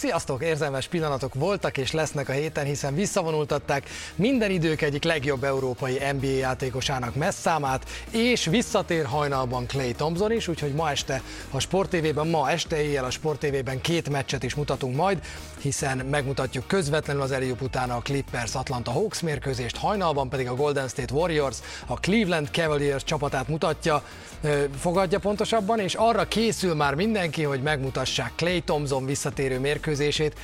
Sziasztok! Érzelmes pillanatok voltak és lesznek a héten, hiszen visszavonultatták minden idők egyik legjobb európai NBA játékosának messzámát, és visszatér hajnalban Clay Thompson is, úgyhogy ma este a Sport TV-ben, ma este éjjel a Sport TV-ben két meccset is mutatunk majd, hiszen megmutatjuk közvetlenül az Eliup után a Clippers Atlanta Hawks mérkőzést, hajnalban pedig a Golden State Warriors a Cleveland Cavaliers csapatát mutatja, fogadja pontosabban, és arra készül már mindenki, hogy megmutassák Clay Thompson visszatérő mérkőzését.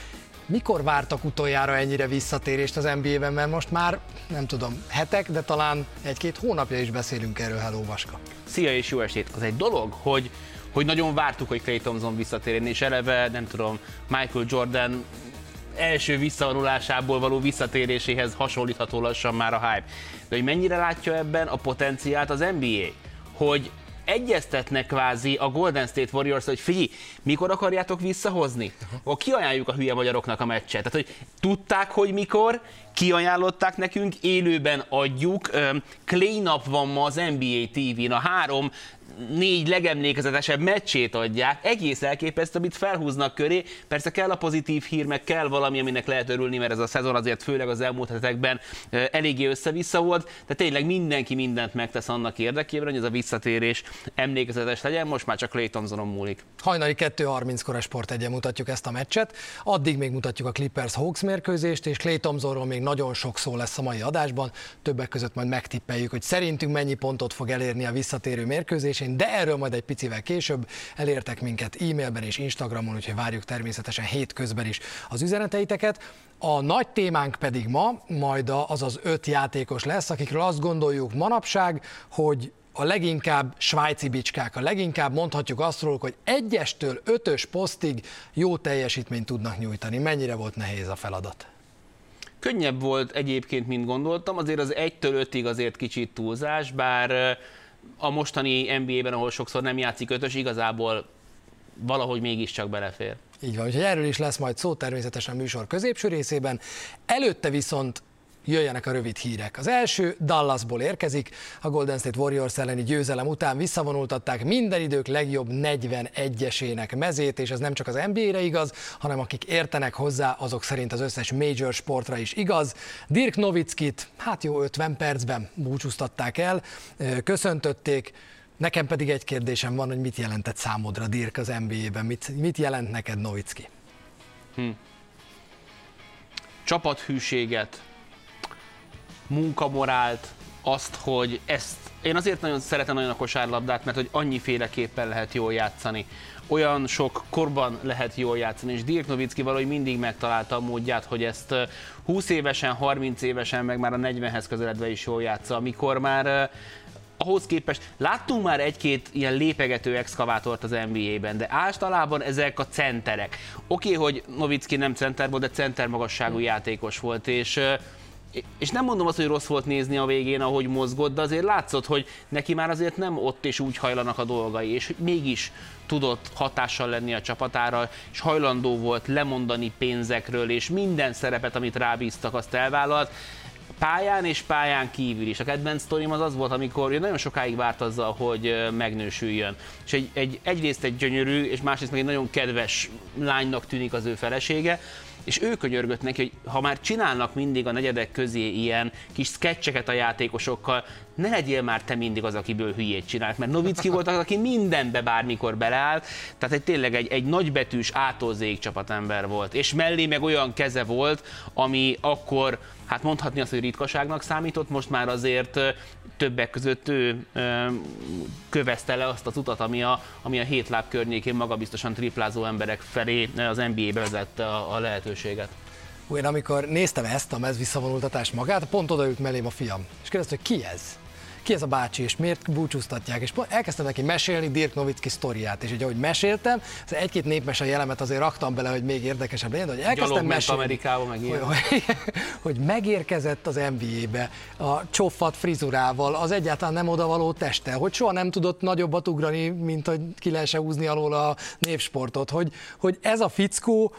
Mikor vártak utoljára ennyire visszatérést az NBA-ben, mert most már nem tudom, hetek, de talán egy-két hónapja is beszélünk erről, hello Vaska. Szia és jó estét! Az egy dolog, hogy hogy nagyon vártuk, hogy Clay Thompson visszatérjen, és eleve, nem tudom, Michael Jordan első visszavonulásából való visszatéréséhez hasonlítható lassan már a hype. De hogy mennyire látja ebben a potenciált az NBA? Hogy egyeztetnek kvázi a Golden State Warriors, hogy figyelj, mikor akarjátok visszahozni? Akkor kiajánljuk a hülye magyaroknak a meccset. Tehát, hogy tudták, hogy mikor, kiajánlották nekünk, élőben adjuk. Clay van ma az NBA TV-n, a három négy legemlékezetesebb meccsét adják, egész elképesztő, amit felhúznak köré. Persze kell a pozitív hír, meg kell valami, aminek lehet örülni, mert ez a szezon azért főleg az elmúlt hetekben eléggé össze-vissza volt, de tényleg mindenki mindent megtesz annak érdekében, hogy ez a visszatérés emlékezetes legyen, most már csak Clay Thompsonon múlik. Hajnali 2.30-kor a Sport mutatjuk ezt a meccset, addig még mutatjuk a Clippers Hawks mérkőzést, és Clay Thompsonról még nagyon sok szó lesz a mai adásban, többek között majd megtippeljük, hogy szerintünk mennyi pontot fog elérni a visszatérő mérkőzés, mérkőzésén, de erről majd egy picivel később elértek minket e-mailben és Instagramon, úgyhogy várjuk természetesen hét közben is az üzeneteiteket. A nagy témánk pedig ma majd az az öt játékos lesz, akikről azt gondoljuk manapság, hogy a leginkább svájci bicskák, a leginkább mondhatjuk azt róluk, hogy egyestől ötös posztig jó teljesítményt tudnak nyújtani. Mennyire volt nehéz a feladat? Könnyebb volt egyébként, mint gondoltam, azért az 1-től 5-ig azért kicsit túlzás, bár a mostani NBA-ben, ahol sokszor nem játszik ötös, igazából valahogy mégiscsak belefér. Így van, úgyhogy erről is lesz majd szó természetesen műsor középső részében. Előtte viszont jöjjenek a rövid hírek. Az első Dallasból érkezik, a Golden State Warriors elleni győzelem után visszavonultatták minden idők legjobb 41-esének mezét, és ez nem csak az NBA-re igaz, hanem akik értenek hozzá, azok szerint az összes major sportra is igaz. Dirk Nowitzkit, hát jó 50 percben búcsúztatták el, köszöntötték, Nekem pedig egy kérdésem van, hogy mit jelentett számodra Dirk az NBA-ben, mit, mit jelent neked Nowitzki? Hm. Csapathűséget, munkamorált, azt, hogy ezt én azért nagyon szeretem nagyon a kosárlabdát, mert hogy annyiféleképpen lehet jól játszani. Olyan sok korban lehet jól játszani, és Dirk Nowitzki valahogy mindig megtalálta a módját, hogy ezt 20 évesen, 30 évesen, meg már a 40-hez közeledve is jól játsza, amikor már ahhoz képest láttunk már egy-két ilyen lépegető exkavátort az NBA-ben, de általában ezek a centerek. Oké, okay, hogy Novicki nem center volt, de center magasságú játékos volt, és és nem mondom azt, hogy rossz volt nézni a végén, ahogy mozgott, de azért látszott, hogy neki már azért nem ott és úgy hajlanak a dolgai, és mégis tudott hatással lenni a csapatára, és hajlandó volt lemondani pénzekről, és minden szerepet, amit rábíztak, azt elvállalt pályán és pályán kívül is. A kedvenc sztorim az az volt, amikor nagyon sokáig várt azzal, hogy megnősüljön. És egy, egy, egyrészt egy gyönyörű, és másrészt meg egy nagyon kedves lánynak tűnik az ő felesége, és ő könyörgött neki, hogy ha már csinálnak mindig a negyedek közé ilyen kis sketcheket a játékosokkal, ne legyél már te mindig az, akiből hülyét csinált, mert Novicki volt az, aki mindenbe bármikor beleáll, tehát egy tényleg egy, egy nagybetűs átolzék csapatember volt, és mellé meg olyan keze volt, ami akkor hát mondhatni azt, hogy ritkaságnak számított, most már azért többek között ő kövezte le azt az utat, ami a, ami a hét láb környékén magabiztosan triplázó emberek felé az NBA-be vezette a, a lehetőséget. Én amikor néztem ezt a mez visszavonultatást magát, pont odaült mellém a fiam, és kérdezte, hogy ki ez? Ki ez a bácsi, és miért búcsúztatják. És elkezdtem neki mesélni Dirk Nowitzki sztoriát, és ugye, ahogy meséltem, egy-két népmese jelemet azért raktam bele, hogy még érdekesebb legyen, hogy elkezdtem mesélni, Amerikába, meg hogy, hogy, hogy, megérkezett az NBA-be a csoffat frizurával, az egyáltalán nem odavaló teste, hogy soha nem tudott nagyobbat ugrani, mint hogy ki lehessen húzni alól a névsportot, hogy, hogy ez a fickó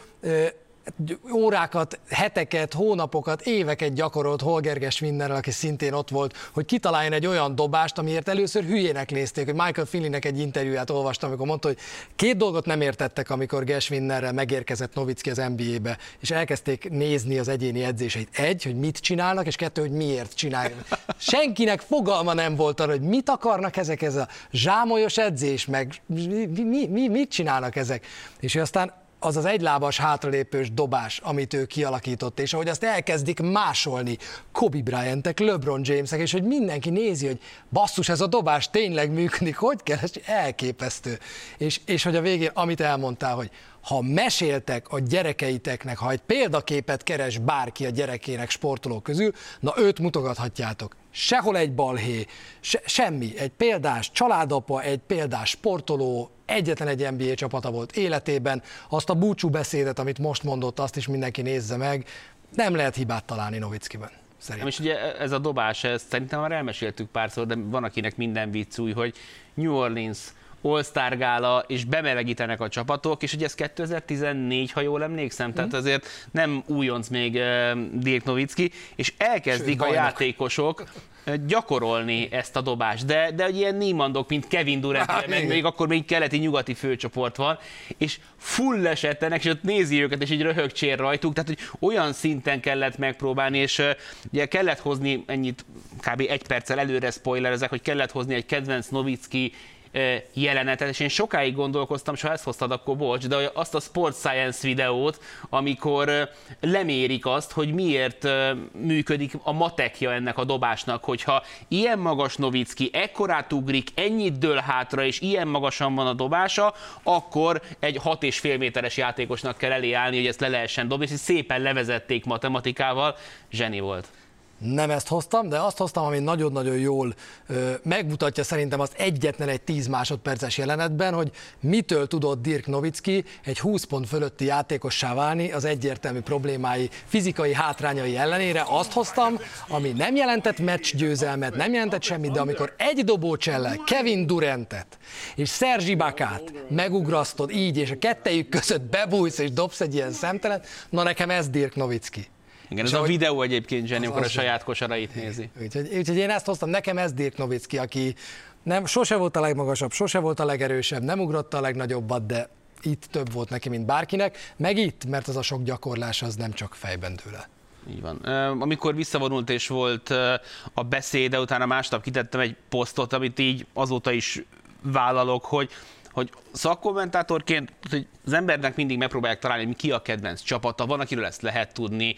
órákat, heteket, hónapokat, éveket gyakorolt Holgerges mindenrel, aki szintén ott volt, hogy kitaláljon egy olyan dobást, amiért először hülyének nézték, hogy Michael Finleynek egy interjúját olvastam, amikor mondta, hogy két dolgot nem értettek, amikor Gesvinnerrel megérkezett Novicki az NBA-be, és elkezdték nézni az egyéni edzéseit. Egy, hogy mit csinálnak, és kettő, hogy miért csinálják. Senkinek fogalma nem volt arra, hogy mit akarnak ezek, ez a zsámolyos edzés, meg mi, mi, mi, mit csinálnak ezek. És aztán az az egylábas hátralépős dobás, amit ő kialakított, és ahogy azt elkezdik másolni Kobe Bryantek, LeBron Jamesek, és hogy mindenki nézi, hogy basszus, ez a dobás tényleg működik, hogy kell, ez elképesztő. És, és hogy a végén, amit elmondtál, hogy ha meséltek a gyerekeiteknek, ha egy példaképet keres bárki a gyerekének sportolók közül, na őt mutogathatjátok. Sehol egy balhé, se, semmi. Egy példás családapa, egy példás sportoló, egyetlen egy NBA csapata volt életében, azt a búcsú beszédet, amit most mondott, azt is mindenki nézze meg, nem lehet hibát találni Novickiben. Szerintem. És ugye ez a dobás, ezt szerintem már elmeséltük párszor, de van akinek minden vicc új, hogy New Orleans All-Star gála, és bemelegítenek a csapatok, és ugye ez 2014, ha jól emlékszem, mm. tehát mhm. azért nem újonc még uh, Dirk Nowitzki, és elkezdik Sőt, a játékosok gyakorolni ezt a dobást, de, de ilyen Niemandok, mint Kevin Durant, hát, meg még akkor még keleti-nyugati főcsoport van, és full esettenek, és ott nézi őket, és így röhögcsér rajtuk, tehát hogy olyan szinten kellett megpróbálni, és ugye kellett hozni ennyit, kb. egy perccel előre spoilerezek, hogy kellett hozni egy kedvenc Novicki jelenetet, és én sokáig gondolkoztam, és ha ezt hoztad, akkor bocs, de azt a Sport Science videót, amikor lemérik azt, hogy miért működik a matekja ennek a dobásnak, hogyha ilyen magas Novicki, ekkorát ugrik, ennyit dől hátra, és ilyen magasan van a dobása, akkor egy 6,5 méteres játékosnak kell elé állni, hogy ezt le lehessen dobni, és szépen levezették matematikával, zseni volt nem ezt hoztam, de azt hoztam, ami nagyon-nagyon jól ö, megmutatja szerintem azt egyetlen egy 10 másodperces jelenetben, hogy mitől tudott Dirk Nowitzki egy 20 pont fölötti játékossá válni az egyértelmű problémái, fizikai hátrányai ellenére. Azt hoztam, ami nem jelentett meccs győzelmet, nem jelentett semmit, de amikor egy dobócsellel Kevin Durantet és Szerzsi Bakát megugrasztod így, és a kettejük között bebújsz és dobsz egy ilyen szemtelen, na nekem ez Dirk Nowitzki. Igen, ez a videó egyébként Zseni, amikor a saját kosarait nézi. Úgyhogy, úgyhogy én ezt hoztam, nekem ez Dirk Nowitzki, aki nem, sose volt a legmagasabb, sose volt a legerősebb, nem ugrotta a legnagyobbat, de itt több volt neki, mint bárkinek, meg itt, mert az a sok gyakorlás az nem csak fejben dőle. Így van. Amikor visszavonult és volt a beszéde, utána másnap kitettem egy posztot, amit így azóta is vállalok, hogy hogy szakkommentátorként hogy az embernek mindig megpróbálják találni, hogy ki a kedvenc csapata, van, akiről ezt lehet tudni.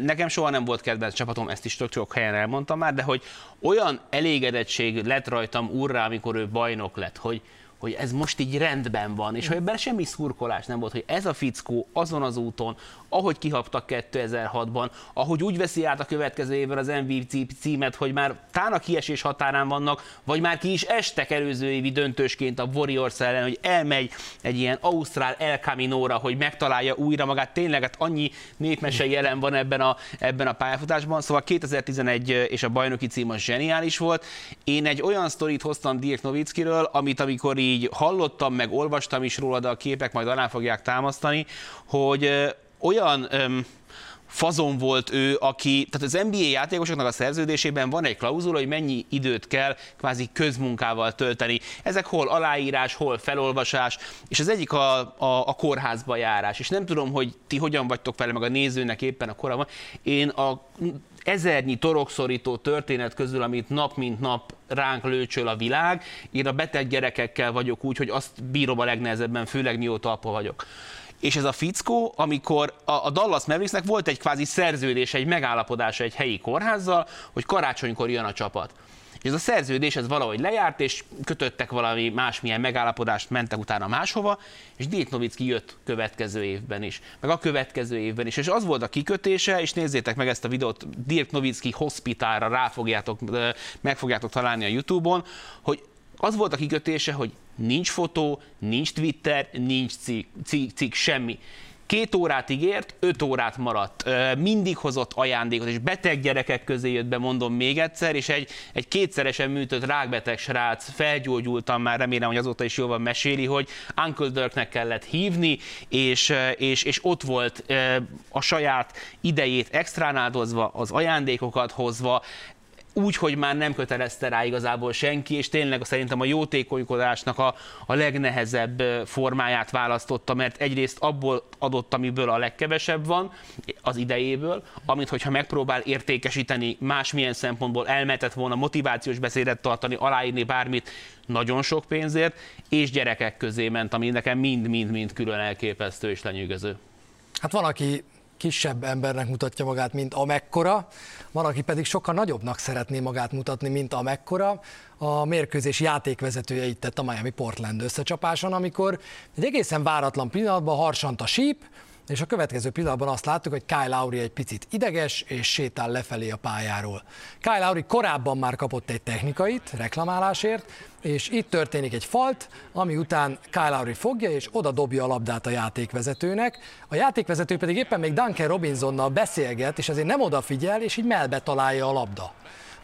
Nekem soha nem volt kedvenc csapatom, ezt is tök sok helyen elmondtam már, de hogy olyan elégedettség lett rajtam úrrá, amikor ő bajnok lett, hogy, hogy ez most így rendben van, és hogy ebben semmi szurkolás nem volt, hogy ez a fickó azon az úton, ahogy kihabtak 2006-ban, ahogy úgy veszi át a következő évben az MVP címet, hogy már tán a kiesés határán vannak, vagy már ki is estek előző évi döntősként a Warriors ellen, hogy elmegy egy ilyen Ausztrál El Camino-ra, hogy megtalálja újra magát. Tényleg hát annyi népmese jelen van ebben a, ebben a pályafutásban. Szóval 2011 és a bajnoki cím az zseniális volt. Én egy olyan sztorit hoztam Dirk Nowitzkiről, amit amikor így hallottam, meg olvastam is róla, de a képek majd alá fogják támasztani, hogy olyan öm, fazon volt ő, aki, tehát az NBA játékosoknak a szerződésében van egy klauzula, hogy mennyi időt kell kvázi közmunkával tölteni. Ezek hol aláírás, hol felolvasás, és az egyik a, a, a kórházba járás. És nem tudom, hogy ti hogyan vagytok vele, meg a nézőnek éppen a korában. Én a ezernyi torokszorító történet közül, amit nap mint nap ránk lőcsöl a világ, én a beteg gyerekekkel vagyok úgy, hogy azt bírom a legnehezebben, főleg mióta apa vagyok és ez a fickó, amikor a, Dallas Mavericksnek volt egy kvázi szerződés, egy megállapodása egy helyi kórházzal, hogy karácsonykor jön a csapat. És ez a szerződés ez valahogy lejárt, és kötöttek valami másmilyen megállapodást, mentek utána máshova, és Dirk Nowitzki jött következő évben is, meg a következő évben is. És az volt a kikötése, és nézzétek meg ezt a videót, Dirk Nowitzki hospitálra rá fogjátok, meg fogjátok találni a Youtube-on, hogy az volt a kikötése, hogy nincs fotó, nincs Twitter, nincs cikk, cikk, cikk semmi. Két órát ígért, öt órát maradt. Mindig hozott ajándékot, és beteg gyerekek közé jött be, mondom még egyszer, és egy, egy kétszeresen műtött rákbeteg srác, felgyógyultam már, remélem, hogy azóta is jól van meséli, hogy Uncle Dirknek kellett hívni, és, és, és ott volt a saját idejét extrán áldozva, az ajándékokat hozva, úgy, hogy már nem kötelezte rá igazából senki, és tényleg szerintem a jótékonykodásnak a, a legnehezebb formáját választotta, mert egyrészt abból adott, amiből a legkevesebb van, az idejéből, amit hogyha megpróbál értékesíteni másmilyen szempontból, elmetett volna motivációs beszédet tartani, aláírni bármit, nagyon sok pénzért, és gyerekek közé ment, ami nekem mind-mind-mind külön elképesztő és lenyűgöző. Hát van, aki kisebb embernek mutatja magát, mint amekkora, van, aki pedig sokkal nagyobbnak szeretné magát mutatni, mint amekkora. A mérkőzés játékvezetője itt tett a Miami Portland összecsapáson, amikor egy egészen váratlan pillanatban harsant a síp, és a következő pillanatban azt láttuk, hogy Kyle Lowry egy picit ideges, és sétál lefelé a pályáról. Kyle Lowry korábban már kapott egy technikait reklamálásért, és itt történik egy falt, ami után Kyle Lowry fogja, és oda dobja a labdát a játékvezetőnek. A játékvezető pedig éppen még Duncan Robinsonnal beszélget, és ezért nem odafigyel, és így melbe találja a labda.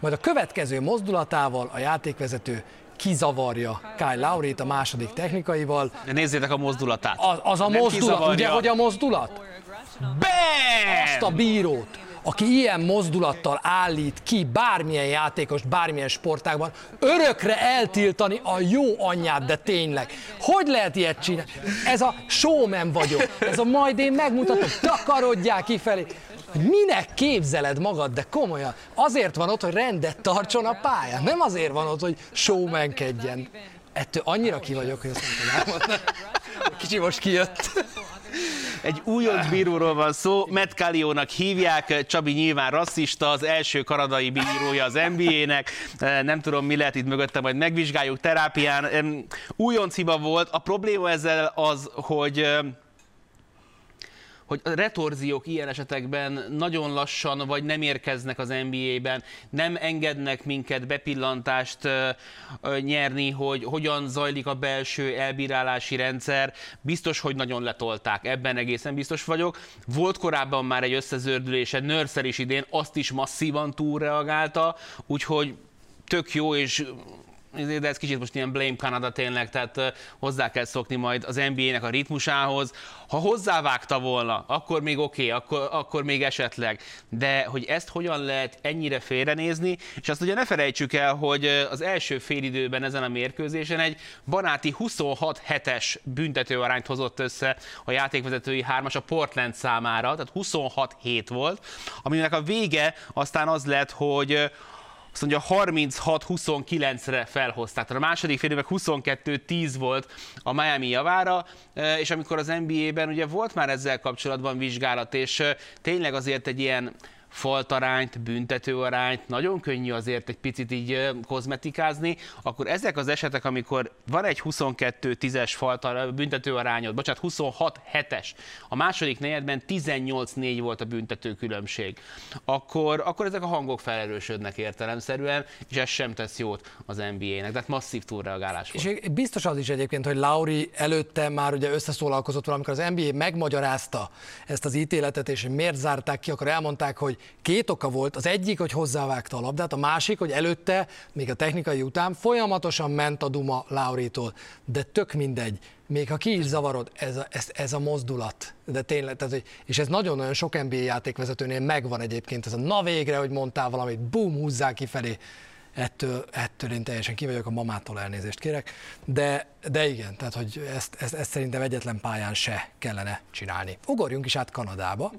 Majd a következő mozdulatával a játékvezető kizavarja Kyle Laurit a második technikaival. De nézzétek a mozdulatát. Az, az a Nem mozdulat, kizavarja. ugye, hogy a mozdulat? Azt a Bam! bírót, aki ilyen mozdulattal állít ki bármilyen játékos, bármilyen sportágban, örökre eltiltani a jó anyját, de tényleg. Hogy lehet ilyet csinálni? Ez a showman vagyok, ez a majd én megmutatom, takarodják kifelé. Hogy minek képzeled magad, de komolyan. Azért van ott, hogy rendet tartson a pályán, nem azért van ott, hogy showmankedjen. Ettől annyira ki vagyok, hogy azt nem. Kicsi most kijött. Egy újonc bíróról van szó, Matt Callionak hívják, Csabi nyilván rasszista, az első kanadai bírója az NBA-nek, nem tudom mi lehet itt mögötte, majd megvizsgáljuk terápián. Újonc hiba volt, a probléma ezzel az, hogy hogy a retorziók ilyen esetekben nagyon lassan vagy nem érkeznek az NBA-ben, nem engednek minket bepillantást nyerni, hogy hogyan zajlik a belső elbírálási rendszer. Biztos, hogy nagyon letolták, ebben egészen biztos vagyok. Volt korábban már egy összezördülése, Nörszer is idén, azt is masszívan túlreagálta, úgyhogy tök jó, és de ez kicsit most ilyen blame Canada tényleg, tehát hozzá kell szokni majd az NBA-nek a ritmusához. Ha hozzávágta volna, akkor még oké, okay, akkor, akkor még esetleg, de hogy ezt hogyan lehet ennyire félrenézni, és azt ugye ne felejtsük el, hogy az első félidőben ezen a mérkőzésen egy baráti 26-7-es büntetőarányt hozott össze a játékvezetői hármas a Portland számára, tehát 26-7 volt, aminek a vége aztán az lett, hogy azt mondja 36-29-re felhozták. Tehát a második fél évek 22-10 volt a Miami javára, eh, és amikor az NBA-ben ugye volt már ezzel kapcsolatban vizsgálat, és eh, tényleg azért egy ilyen faltarányt, büntetőarányt, nagyon könnyű azért egy picit így kozmetikázni, akkor ezek az esetek, amikor van egy 22-10-es faltar, büntetőarányod, bocsánat, 26-7-es, a második negyedben 18-4 volt a büntető különbség, akkor, akkor ezek a hangok felerősödnek értelemszerűen, és ez sem tesz jót az NBA-nek, tehát masszív túlreagálás volt. És biztos az is egyébként, hogy Lauri előtte már ugye összeszólalkozott valamikor az NBA megmagyarázta ezt az ítéletet, és miért zárták ki, akkor elmondták, hogy két oka volt. Az egyik, hogy hozzávágta a labdát, a másik, hogy előtte, még a technikai után folyamatosan ment a duma Lauritól. De tök mindegy. Még ha ki is zavarod, ez a, ez, ez a mozdulat. De tényleg, tehát, és ez nagyon-nagyon sok NBA játékvezetőnél megvan egyébként. Ez a na végre, hogy mondtál valamit, bum, húzzák kifelé. Ettől, ettől én teljesen ki vagyok, a mamától elnézést kérek. De, de igen, tehát hogy ezt, ezt, ezt szerintem egyetlen pályán se kellene csinálni. Ugorjunk is át Kanadába,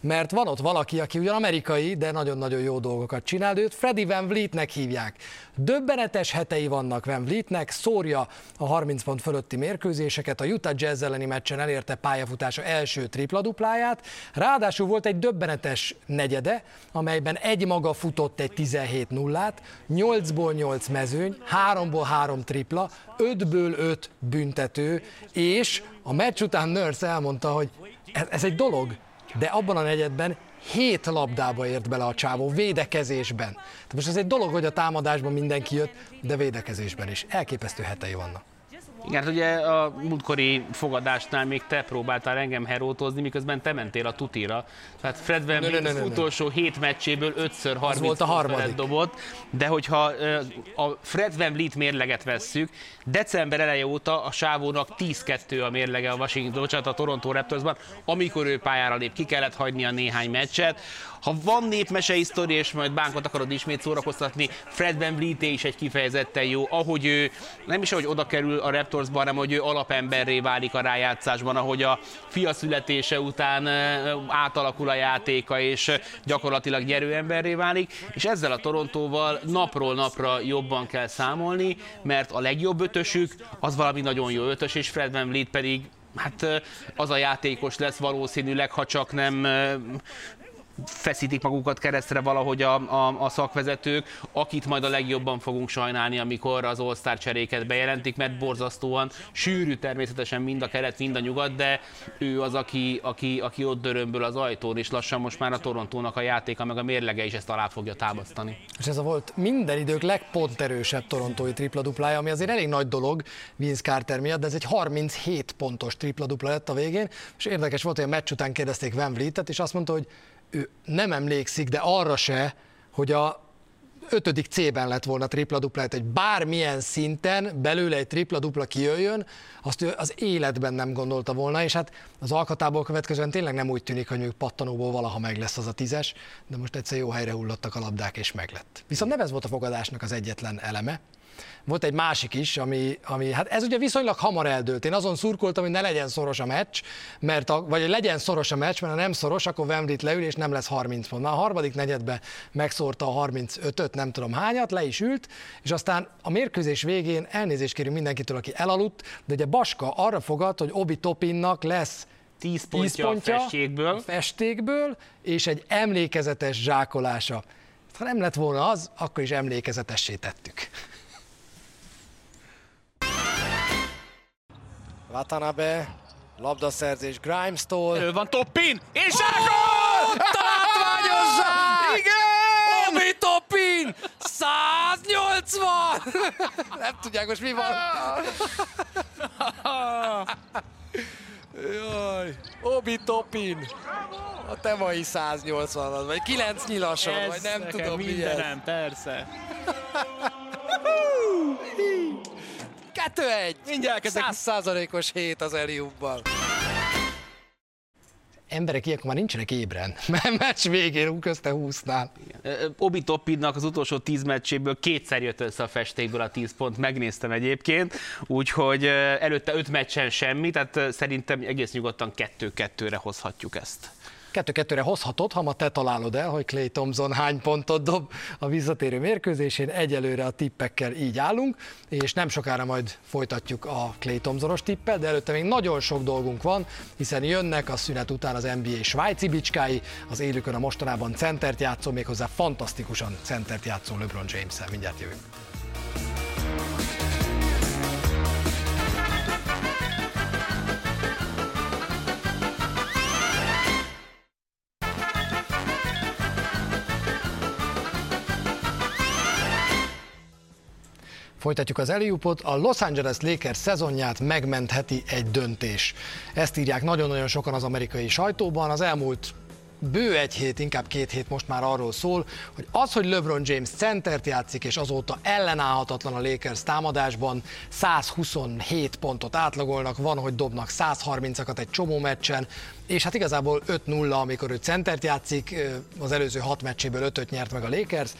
mert van ott valaki, aki ugyan amerikai, de nagyon-nagyon jó dolgokat csinál, őt Freddy Van Vlietnek hívják. Döbbenetes hetei vannak Van Vlietnek, szórja a 30 pont fölötti mérkőzéseket, a Utah Jazz elleni meccsen elérte pályafutása első tripla-dupláját, ráadásul volt egy döbbenetes negyede, amelyben egy maga futott egy 17 nullát, 8-ból 8 mezőny, 3-ból 3 tripla, 5-ből 5 büntető, és a meccs után Nurse elmondta, hogy ez, ez egy dolog, de abban a negyedben hét labdába ért bele a csávó védekezésben. Tehát most ez egy dolog, hogy a támadásban mindenki jött, de védekezésben is. Elképesztő hetei vannak. Igen, hát ugye a múltkori fogadásnál még te próbáltál engem herótozni, miközben te mentél a tutira. Tehát Fred Van Vliet az utolsó hét meccséből 5-ször 30 volt a harmadik. dobott, de hogyha a Fred Van Vliet mérleget vesszük, december eleje óta a sávónak 10-2 a mérlege a Washington, bocsánat, a Toronto Raptorsban, amikor ő pályára lép, ki kellett hagyni a néhány meccset. Ha van népmesei sztori, és majd bánkot akarod ismét szórakoztatni, Fred Van Vliet is egy kifejezetten jó, ahogy ő, nem is ahogy oda kerül a Raptorsban, hanem hogy ő alapemberré válik a rájátszásban, ahogy a fia születése után átalakul a játéka, és gyakorlatilag nyerőemberré válik, és ezzel a Torontóval napról napra jobban kell számolni, mert a legjobb ötösük az valami nagyon jó ötös, és Fred Van Vliet pedig hát az a játékos lesz valószínűleg, ha csak nem feszítik magukat keresztre valahogy a, a, a szakvezetők, akit majd a legjobban fogunk sajnálni, amikor az All-Star cseréket bejelentik, mert borzasztóan sűrű természetesen mind a kelet, mind a nyugat, de ő az, aki, aki, aki ott dörömből az ajtón, és lassan most már a Torontónak a játéka, meg a mérlege is ezt alá fogja támasztani. És ez a volt minden idők legponterősebb torontói tripla-duplája, ami azért elég nagy dolog Vince Carter miatt, de ez egy 37 pontos tripla-dupla lett a végén, és érdekes volt, hogy a meccs után kérdezték Van Vliet-et, és azt mondta, hogy ő nem emlékszik, de arra se, hogy a ötödik C-ben lett volna tripla-dupla, hogy bármilyen szinten belőle egy tripla-dupla kijöjjön, azt ő az életben nem gondolta volna, és hát az alkatából következően tényleg nem úgy tűnik, hogy még pattanóból valaha meg lesz az a tízes, de most egyszer jó helyre hullottak a labdák, és meglett. Viszont nem ez volt a fogadásnak az egyetlen eleme, volt egy másik is, ami, ami, hát ez ugye viszonylag hamar eldőlt. Én azon szurkoltam, hogy ne legyen szoros a meccs, mert a, vagy legyen szoros a meccs, mert ha nem szoros, akkor Wembley leül, és nem lesz 30 pont. Már a harmadik negyedbe megszórta a 35-öt, nem tudom hányat, le is ült, és aztán a mérkőzés végén elnézést kérünk mindenkitől, aki elaludt, de ugye Baska arra fogad, hogy Obi Topinnak lesz 10 pontja, 10 pontja a festékből. festékből, és egy emlékezetes zsákolása. Ha nem lett volna az, akkor is emlékezetessé tettük. Watanabe, labdaszerzés Grimes-tól. Elő van Toppin, és oh, Talátványozza! Igen! Obi Toppin! 180! Nem tudják most mi van. Jaj, Obi Toppin! A te mai 180 vagy 9 nyilasod, vagy nem tudom milyen. Nem, persze. 2-1. Mindjárt kezdek. 100%-os hét az Eliubban. Emberek ilyenkor már nincsenek ébren, mert meccs végén közte 20-nál. Obi Toppidnak az utolsó 10 meccséből kétszer jött össze a festékből a 10 pont, megnéztem egyébként, úgyhogy előtte 5 meccsen semmi, tehát szerintem egész nyugodtan 2-2-re hozhatjuk ezt. Kettő-kettőre hozhatod, ha ma te találod el, hogy Clay Thompson hány pontot dob a visszatérő mérkőzésén. Egyelőre a tippekkel így állunk, és nem sokára majd folytatjuk a Clay Thompsonos tippel, de előtte még nagyon sok dolgunk van, hiszen jönnek a szünet után az NBA svájci bicskái, az élükön a mostanában centert játszó, méghozzá fantasztikusan centert játszó LeBron James-el. Mindjárt jövünk. Folytatjuk az Eliupot. A Los Angeles Lakers szezonját megmentheti egy döntés. Ezt írják nagyon-nagyon sokan az amerikai sajtóban. Az elmúlt bő egy hét, inkább két hét most már arról szól, hogy az, hogy LeBron James centert játszik, és azóta ellenállhatatlan a Lakers támadásban, 127 pontot átlagolnak, van, hogy dobnak 130-akat egy csomó meccsen, és hát igazából 5-0, amikor ő centert játszik, az előző hat meccséből 5 nyert meg a Lakers,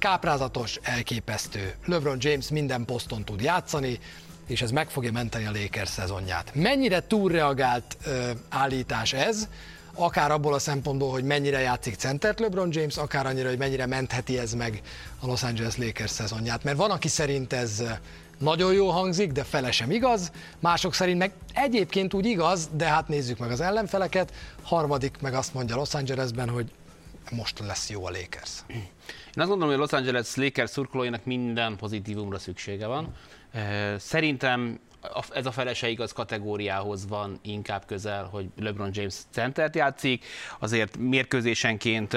Káprázatos, elképesztő. LeBron James minden poszton tud játszani, és ez meg fogja menteni a Lakers szezonját. Mennyire túlreagált ö, állítás ez, akár abból a szempontból, hogy mennyire játszik centert LeBron James, akár annyira, hogy mennyire mentheti ez meg a Los Angeles Lakers szezonját. Mert van, aki szerint ez nagyon jó hangzik, de fele sem igaz, mások szerint meg egyébként úgy igaz, de hát nézzük meg az ellenfeleket. Harmadik meg azt mondja Los Angelesben, hogy most lesz jó a Lakers. Én azt gondolom, hogy a Los Angeles Lakers szurkolóinak minden pozitívumra szüksége van. Szerintem ez a fele se igaz kategóriához van inkább közel, hogy LeBron James centert játszik, azért mérkőzésenként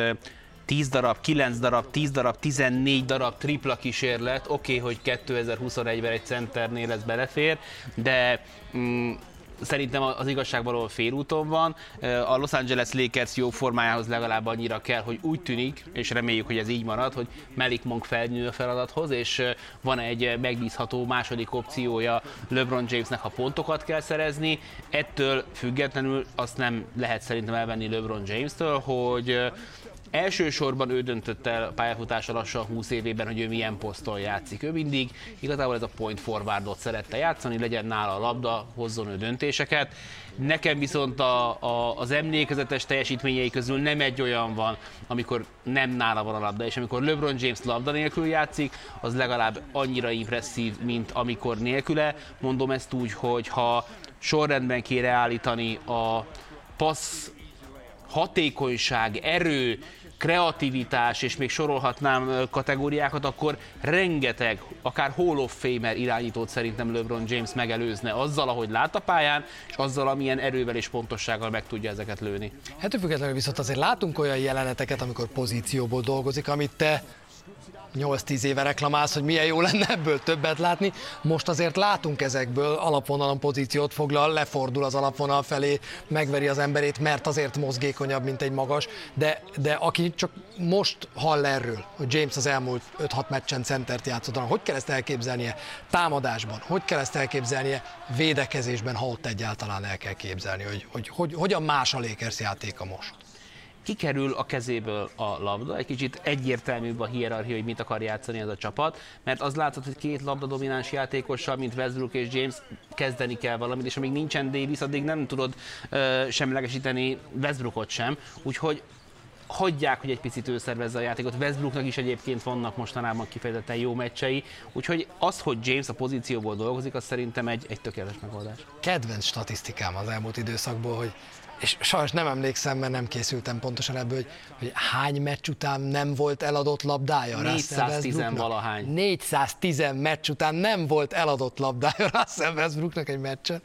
10 darab, 9 darab, 10 darab, 14 darab tripla kísérlet. Oké, okay, hogy 2021-ben egy centernél ez belefér, de mm, szerintem az igazság valahol félúton van. A Los Angeles Lakers jó formájához legalább annyira kell, hogy úgy tűnik, és reméljük, hogy ez így marad, hogy Malik Monk felnő a feladathoz, és van egy megbízható második opciója LeBron Jamesnek, ha pontokat kell szerezni. Ettől függetlenül azt nem lehet szerintem elvenni LeBron James-től, hogy Elsősorban ő döntött el pályafutása lassan 20 évében, hogy ő milyen poszton játszik. Ő mindig igazából ez a point forwardot szerette játszani, legyen nála a labda, hozzon ő döntéseket. Nekem viszont a, a, az emlékezetes teljesítményei közül nem egy olyan van, amikor nem nála van a labda, és amikor LeBron James labda nélkül játszik, az legalább annyira impresszív, mint amikor nélküle. Mondom ezt úgy, hogy ha sorrendben kéne állítani a passz hatékonyság, erő, kreativitás, és még sorolhatnám kategóriákat, akkor rengeteg, akár Hall of Famer irányítót szerintem LeBron James megelőzne azzal, ahogy lát a pályán, és azzal, amilyen erővel és pontossággal meg tudja ezeket lőni. Hát függetlenül viszont azért látunk olyan jeleneteket, amikor pozícióból dolgozik, amit te 8-10 éve reklamálsz, hogy milyen jó lenne ebből többet látni. Most azért látunk ezekből, alapvonalon pozíciót foglal, lefordul az alapvonal felé, megveri az emberét, mert azért mozgékonyabb, mint egy magas, de, de aki csak most hall erről, hogy James az elmúlt 5-6 meccsen centert játszott, hogy kell ezt elképzelnie támadásban, hogy kell ezt elképzelnie védekezésben, ha ott egyáltalán el kell képzelni, hogy, hogy, hogy hogyan más a Lakers játéka most kikerül a kezéből a labda, egy kicsit egyértelműbb a hierarchia, hogy mit akar játszani ez a csapat, mert az látszott, hogy két labda domináns játékossal, mint Westbrook és James, kezdeni kell valamit, és amíg nincsen Davis, addig nem tudod uh, semlegesíteni Westbrookot sem, úgyhogy hagyják, hogy egy picit ő szervezze a játékot. Westbrooknak is egyébként vannak mostanában kifejezetten jó meccsei, úgyhogy az, hogy James a pozícióból dolgozik, az szerintem egy, egy tökéletes megoldás. Kedvenc statisztikám az elmúlt időszakból, hogy és sajnos nem emlékszem, mert nem készültem pontosan ebből, hogy, hogy hány meccs után nem volt eladott labdája 410 valahány. 410 meccs után nem volt eladott labdája Russell Westbrooknak egy meccsen.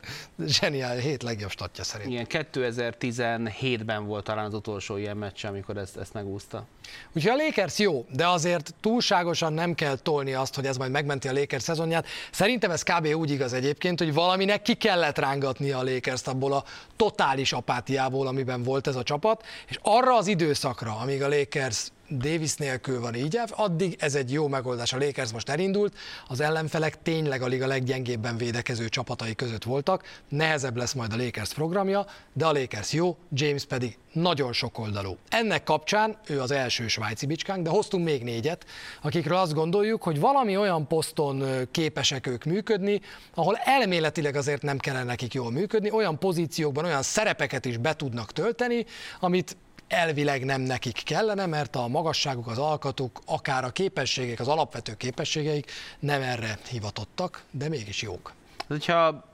Zseniál, hét legjobb statja szerint. Igen, 2017-ben volt talán az utolsó ilyen meccs, amikor ezt, ezt megúszta. Úgyhogy a Lakers jó, de azért túlságosan nem kell tolni azt, hogy ez majd megmenti a Lakers szezonját. Szerintem ez kb. úgy igaz egyébként, hogy valaminek ki kellett rángatni a lakers abból a totális apátiából, amiben volt ez a csapat, és arra az időszakra, amíg a Lakers Davis nélkül van így, addig ez egy jó megoldás. A Lakers most elindult, az ellenfelek tényleg a liga leggyengébben védekező csapatai között voltak, nehezebb lesz majd a Lakers programja, de a Lakers jó, James pedig nagyon sokoldalú. Ennek kapcsán ő az első svájci bicskánk, de hoztunk még négyet, akikről azt gondoljuk, hogy valami olyan poszton képesek ők működni, ahol elméletileg azért nem kellene nekik jól működni, olyan pozíciókban, olyan szerepeket is be tudnak tölteni, amit elvileg nem nekik kellene, mert a magasságuk, az alkatuk, akár a képességek, az alapvető képességeik nem erre hivatottak, de mégis jók. Hogyha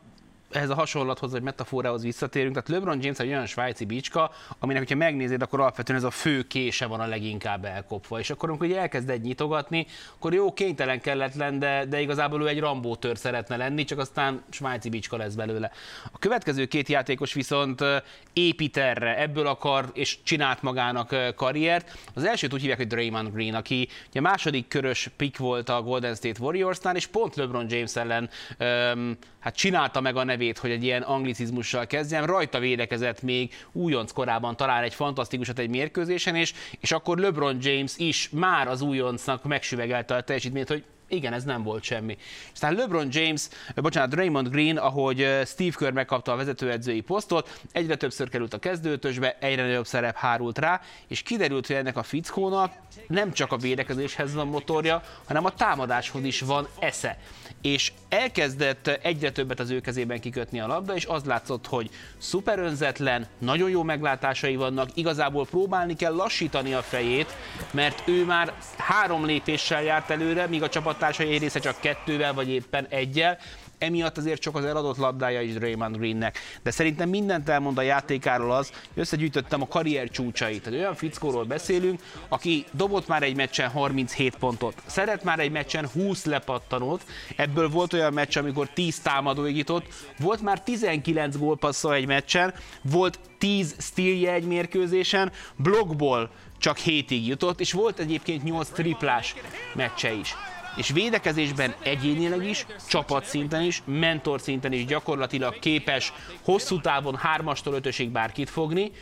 ehhez a hasonlathoz, vagy metaforához visszatérünk, tehát LeBron James egy olyan svájci bicska, aminek, hogyha megnézed, akkor alapvetően ez a fő kése van a leginkább elkopva. És akkor, amikor elkezd egy nyitogatni, akkor jó, kénytelen kelletlen, de, de igazából ő egy Rambó tör szeretne lenni, csak aztán svájci bicska lesz belőle. A következő két játékos viszont épít erre, ebből akar és csinált magának karriert. Az elsőt úgy hívják, hogy Draymond Green, aki ugye második körös pick volt a Golden State Warriorsnál, és pont LeBron James ellen um, hát csinálta meg a nevét, hogy egy ilyen anglicizmussal kezdjem, rajta védekezett még újonc korában talán egy fantasztikusat egy mérkőzésen, és, és akkor LeBron James is már az újoncnak megsüvegelte a teljesítményt, hogy igen, ez nem volt semmi. Aztán LeBron James, bocsánat, Raymond Green, ahogy Steve Kerr megkapta a vezetőedzői posztot, egyre többször került a kezdőtösbe, egyre nagyobb szerep hárult rá, és kiderült, hogy ennek a fickónak nem csak a védekezéshez van motorja, hanem a támadáshoz is van esze és elkezdett egyre többet az ő kezében kikötni a labda, és az látszott, hogy szuper önzetlen, nagyon jó meglátásai vannak, igazából próbálni kell lassítani a fejét, mert ő már három lépéssel járt előre, míg a csapattársai egy része csak kettővel, vagy éppen egyel, emiatt azért csak az eladott labdája is Draymond Greennek. De szerintem mindent elmond a játékáról az, hogy összegyűjtöttem a karrier csúcsait. Tehát olyan fickóról beszélünk, aki dobott már egy meccsen 37 pontot, szeret már egy meccsen 20 lepattanót, ebből volt olyan meccs, amikor 10 támadó jutott, volt már 19 gólpasszol egy meccsen, volt 10 stílje egy mérkőzésen, blokkból csak 7-ig jutott, és volt egyébként 8 triplás meccse is és védekezésben egyénileg is, csapatszinten is, mentor szinten is gyakorlatilag képes hosszú távon hármastól ötösig bárkit fogni,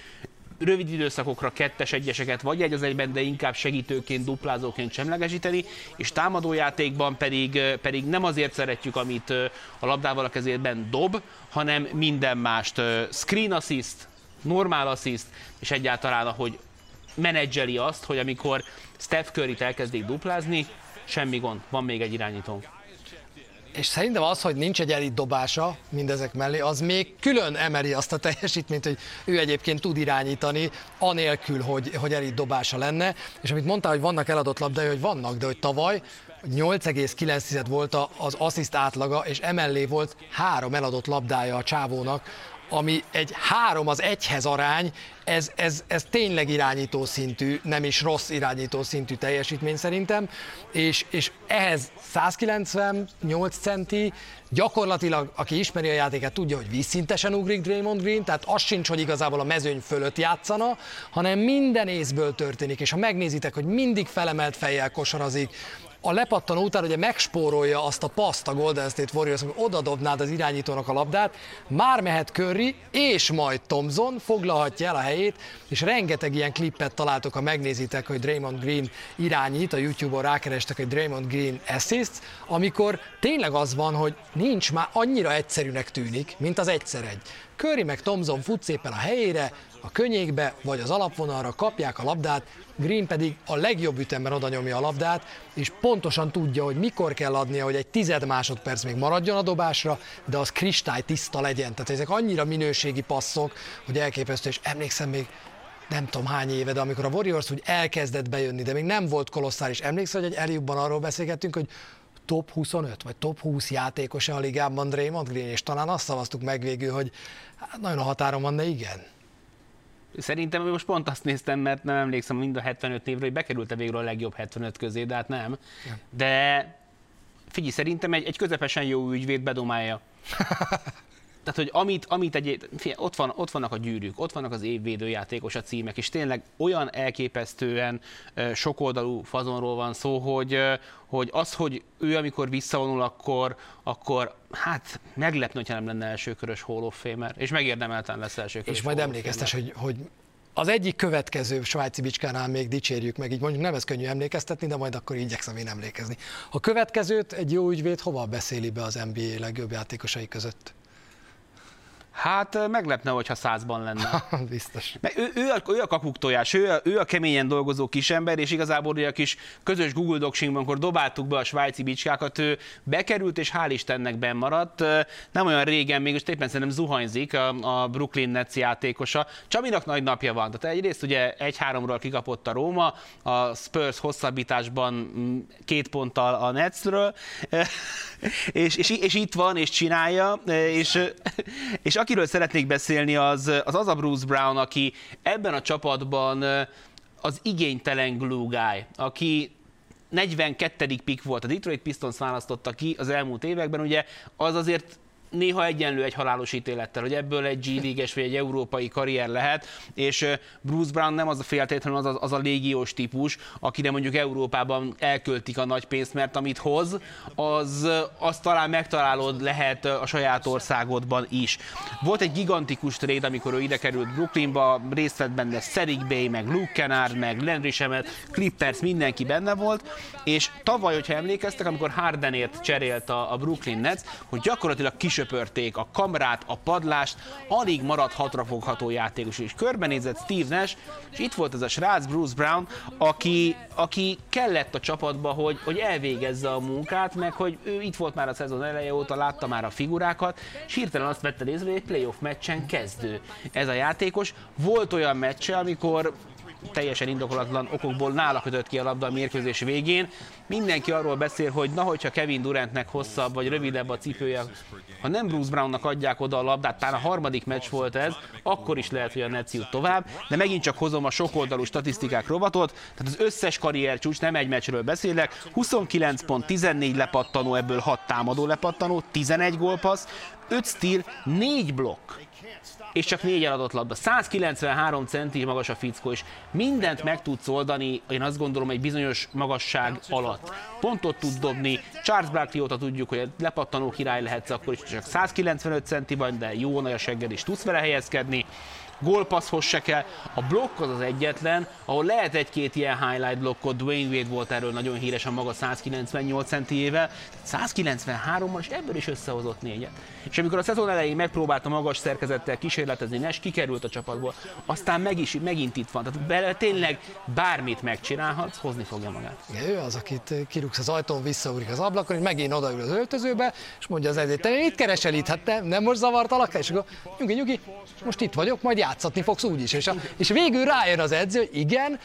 rövid időszakokra kettes egyeseket vagy egy az egyben, de inkább segítőként, duplázóként semlegesíteni, és támadójátékban pedig, pedig nem azért szeretjük, amit a labdával a kezében dob, hanem minden mást. Screen assist, normál assist, és egyáltalán, ahogy menedzseli azt, hogy amikor Steph Curry-t elkezdik duplázni, semmi gond, van még egy irányítónk. És szerintem az, hogy nincs egy elit dobása mindezek mellé, az még külön emeli azt a teljesítményt, hogy ő egyébként tud irányítani, anélkül, hogy, hogy elit dobása lenne. És amit mondtál, hogy vannak eladott labdai, hogy vannak, de hogy tavaly 8,9 volt az assziszt átlaga, és emellé volt három eladott labdája a csávónak, ami egy három az egyhez arány, ez, ez, ez tényleg irányító szintű, nem is rossz irányító szintű teljesítmény szerintem, és, és ehhez 198 centi, gyakorlatilag aki ismeri a játékát tudja, hogy vízszintesen ugrik Draymond Green, tehát az sincs, hogy igazából a mezőny fölött játszana, hanem minden észből történik, és ha megnézitek, hogy mindig felemelt fejjel kosarazik, a lepattanó után ugye megspórolja azt a paszt a Golden State Warriors, hogy oda dobnád az irányítónak a labdát, már mehet Curry, és majd Thompson foglalhatja el a helyét, és rengeteg ilyen klippet találtok, ha megnézitek, hogy Draymond Green irányít, a YouTube-on rákerestek, hogy Draymond Green assist, amikor tényleg az van, hogy nincs már annyira egyszerűnek tűnik, mint az egyszer egy. Curry meg Thompson fut szépen a helyére, a könnyékbe vagy az alapvonalra kapják a labdát, Green pedig a legjobb ütemben oda nyomja a labdát, és pontosan tudja, hogy mikor kell adnia, hogy egy tized másodperc még maradjon a dobásra, de az kristály tiszta legyen. Tehát ezek annyira minőségi passzok, hogy elképesztő, és emlékszem még nem tudom hány éve, de amikor a Warriors úgy elkezdett bejönni, de még nem volt kolosszális. Emlékszel, hogy egy eljúbban arról beszélgettünk, hogy top 25 vagy top 20 játékos a ligában Draymond Green, és talán azt szavaztuk meg végül, hogy hát nagyon a határon van, de igen. Szerintem most pont azt néztem, mert nem emlékszem mind a 75 évre, hogy bekerült-e végül a legjobb 75 közé, de hát nem. Ja. De figyelj, szerintem egy, egy közepesen jó ügyvéd bedomálja. Tehát, hogy amit, amit egy, figyelj, ott, van, ott vannak a gyűrűk, ott vannak az évvédő játékos a címek, és tényleg olyan elképesztően sokoldalú fazonról van szó, hogy, hogy az, hogy ő amikor visszavonul, akkor, akkor hát meglepne, hogyha nem lenne elsőkörös Hall of Famer, és megérdemelten lesz elsőkörös És majd emlékeztes, hogy, hogy az egyik következő svájci bicskánál még dicsérjük meg, így mondjuk nem ez könnyű emlékeztetni, de majd akkor igyekszem én emlékezni. A következőt egy jó ügyvéd hova beszéli be az NBA legjobb játékosai között? Hát meglepne, hogyha százban lenne. Biztos. Mert ő, ő, a, ő a kakuktojás, ő a, ő a keményen dolgozó kisember, és igazából a kis közös Google Docsingban, amikor dobáltuk be a svájci bicskákat, ő bekerült, és hál' Istennek benn maradt. Nem olyan régen, még most éppen szerintem zuhanyzik a, a Brooklyn Nets játékosa. Csabinak nagy napja van. Tehát egyrészt ugye egy-háromról kikapott a Róma, a Spurs hosszabbításban mm, két ponttal a Netsről, és, és, és itt van, és csinálja, és, és akiről szeretnék beszélni, az az, az a Bruce Brown, aki ebben a csapatban az igénytelen glue guy, aki 42. pick volt, a Detroit Pistons választotta ki az elmúlt években, ugye az azért néha egyenlő egy halálos ítélettel, hogy ebből egy g vagy egy európai karrier lehet, és Bruce Brown nem az a féltétlenül az az a légiós típus, akire mondjuk Európában elköltik a nagy pénzt, mert amit hoz, az, az talán megtalálod lehet a saját országodban is. Volt egy gigantikus trade, amikor ő ide került Brooklynba, részt vett benne Cedric Bay, meg Luke Kennard, meg Landry Shamet, Clippers, mindenki benne volt, és tavaly, hogyha emlékeztek, amikor Hardenért cserélt a, a Brooklyn Nets, hogy gyakorlatilag kis lesöpörték a kamrát, a padlást, alig maradt hatrafogható játékos, és körbenézett Steve Nash, és itt volt ez a srác, Bruce Brown, aki, aki kellett a csapatba, hogy, hogy elvégezze a munkát, meg hogy ő itt volt már a szezon eleje óta, látta már a figurákat, és hirtelen azt vette észre, hogy egy playoff meccsen kezdő ez a játékos. Volt olyan meccse, amikor teljesen indokolatlan okokból nála kötött ki a labda a mérkőzés végén. Mindenki arról beszél, hogy na, hogyha Kevin Durantnek hosszabb vagy rövidebb a cipője, ha nem Bruce Brownnak adják oda a labdát, talán a harmadik meccs volt ez, akkor is lehet, hogy a Nets jut tovább, de megint csak hozom a sokoldalú statisztikák rovatot, tehát az összes karrier csúcs, nem egy meccsről beszélek, 29 pont, 14 lepattanó, ebből 6 támadó lepattanó, 11 gólpassz, 5 stíl, 4 blokk és csak négy eladott labda. 193 centi magas a fickó, és mindent meg tudsz oldani, én azt gondolom, egy bizonyos magasság alatt. Pontot tud dobni, Charles Barkley óta tudjuk, hogy lepattanó király lehetsz, akkor is csak 195 centi vagy, de jó nagy a segged, és tudsz vele helyezkedni gólpasszhoz se kell. A blokk az az egyetlen, ahol lehet egy-két ilyen highlight blokkot, Dwayne Wade volt erről nagyon híres a maga 198 centiével, 193-mal, és ebből is összehozott négyet. És amikor a szezon elején megpróbálta magas szerkezettel kísérletezni, Nes kikerült a csapatból, aztán meg is, megint itt van. Tehát bele tényleg bármit megcsinálhatsz, hozni fogja magát. Igen, ő az, akit kirúgsz az ajtón, visszaúrik az ablakon, és megint odaül az öltözőbe, és mondja az ezért, te mit keresel itt? Hát nem, nem most zavartalak? És akkor nyugi, nyugi, most itt vagyok, majd játszatni fogsz úgyis. És, a, és végül rájön az edző, hogy igen,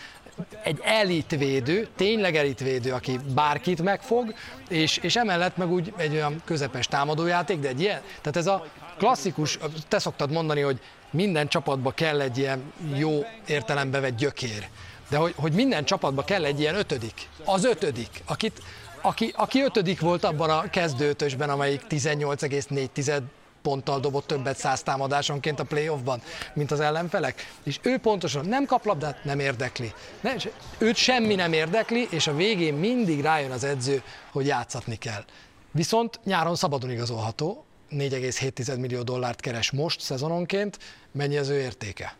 egy elitvédő, tényleg elitvédő, aki bárkit megfog, és, és emellett meg úgy egy olyan közepes támadójáték, de egy ilyen, tehát ez a klasszikus, te szoktad mondani, hogy minden csapatba kell egy ilyen jó értelembe vett gyökér. De hogy, hogy minden csapatba kell egy ilyen ötödik. Az ötödik, akit, aki, aki ötödik volt abban a kezdőtösben, amelyik 18,4 ponttal dobott többet száz támadásonként a playoffban, mint az ellenfelek. És ő pontosan nem kap labdát, nem érdekli. Ne, őt semmi nem érdekli, és a végén mindig rájön az edző, hogy játszatni kell. Viszont nyáron szabadon igazolható, 4,7 millió dollárt keres most szezononként, mennyi az ő értéke?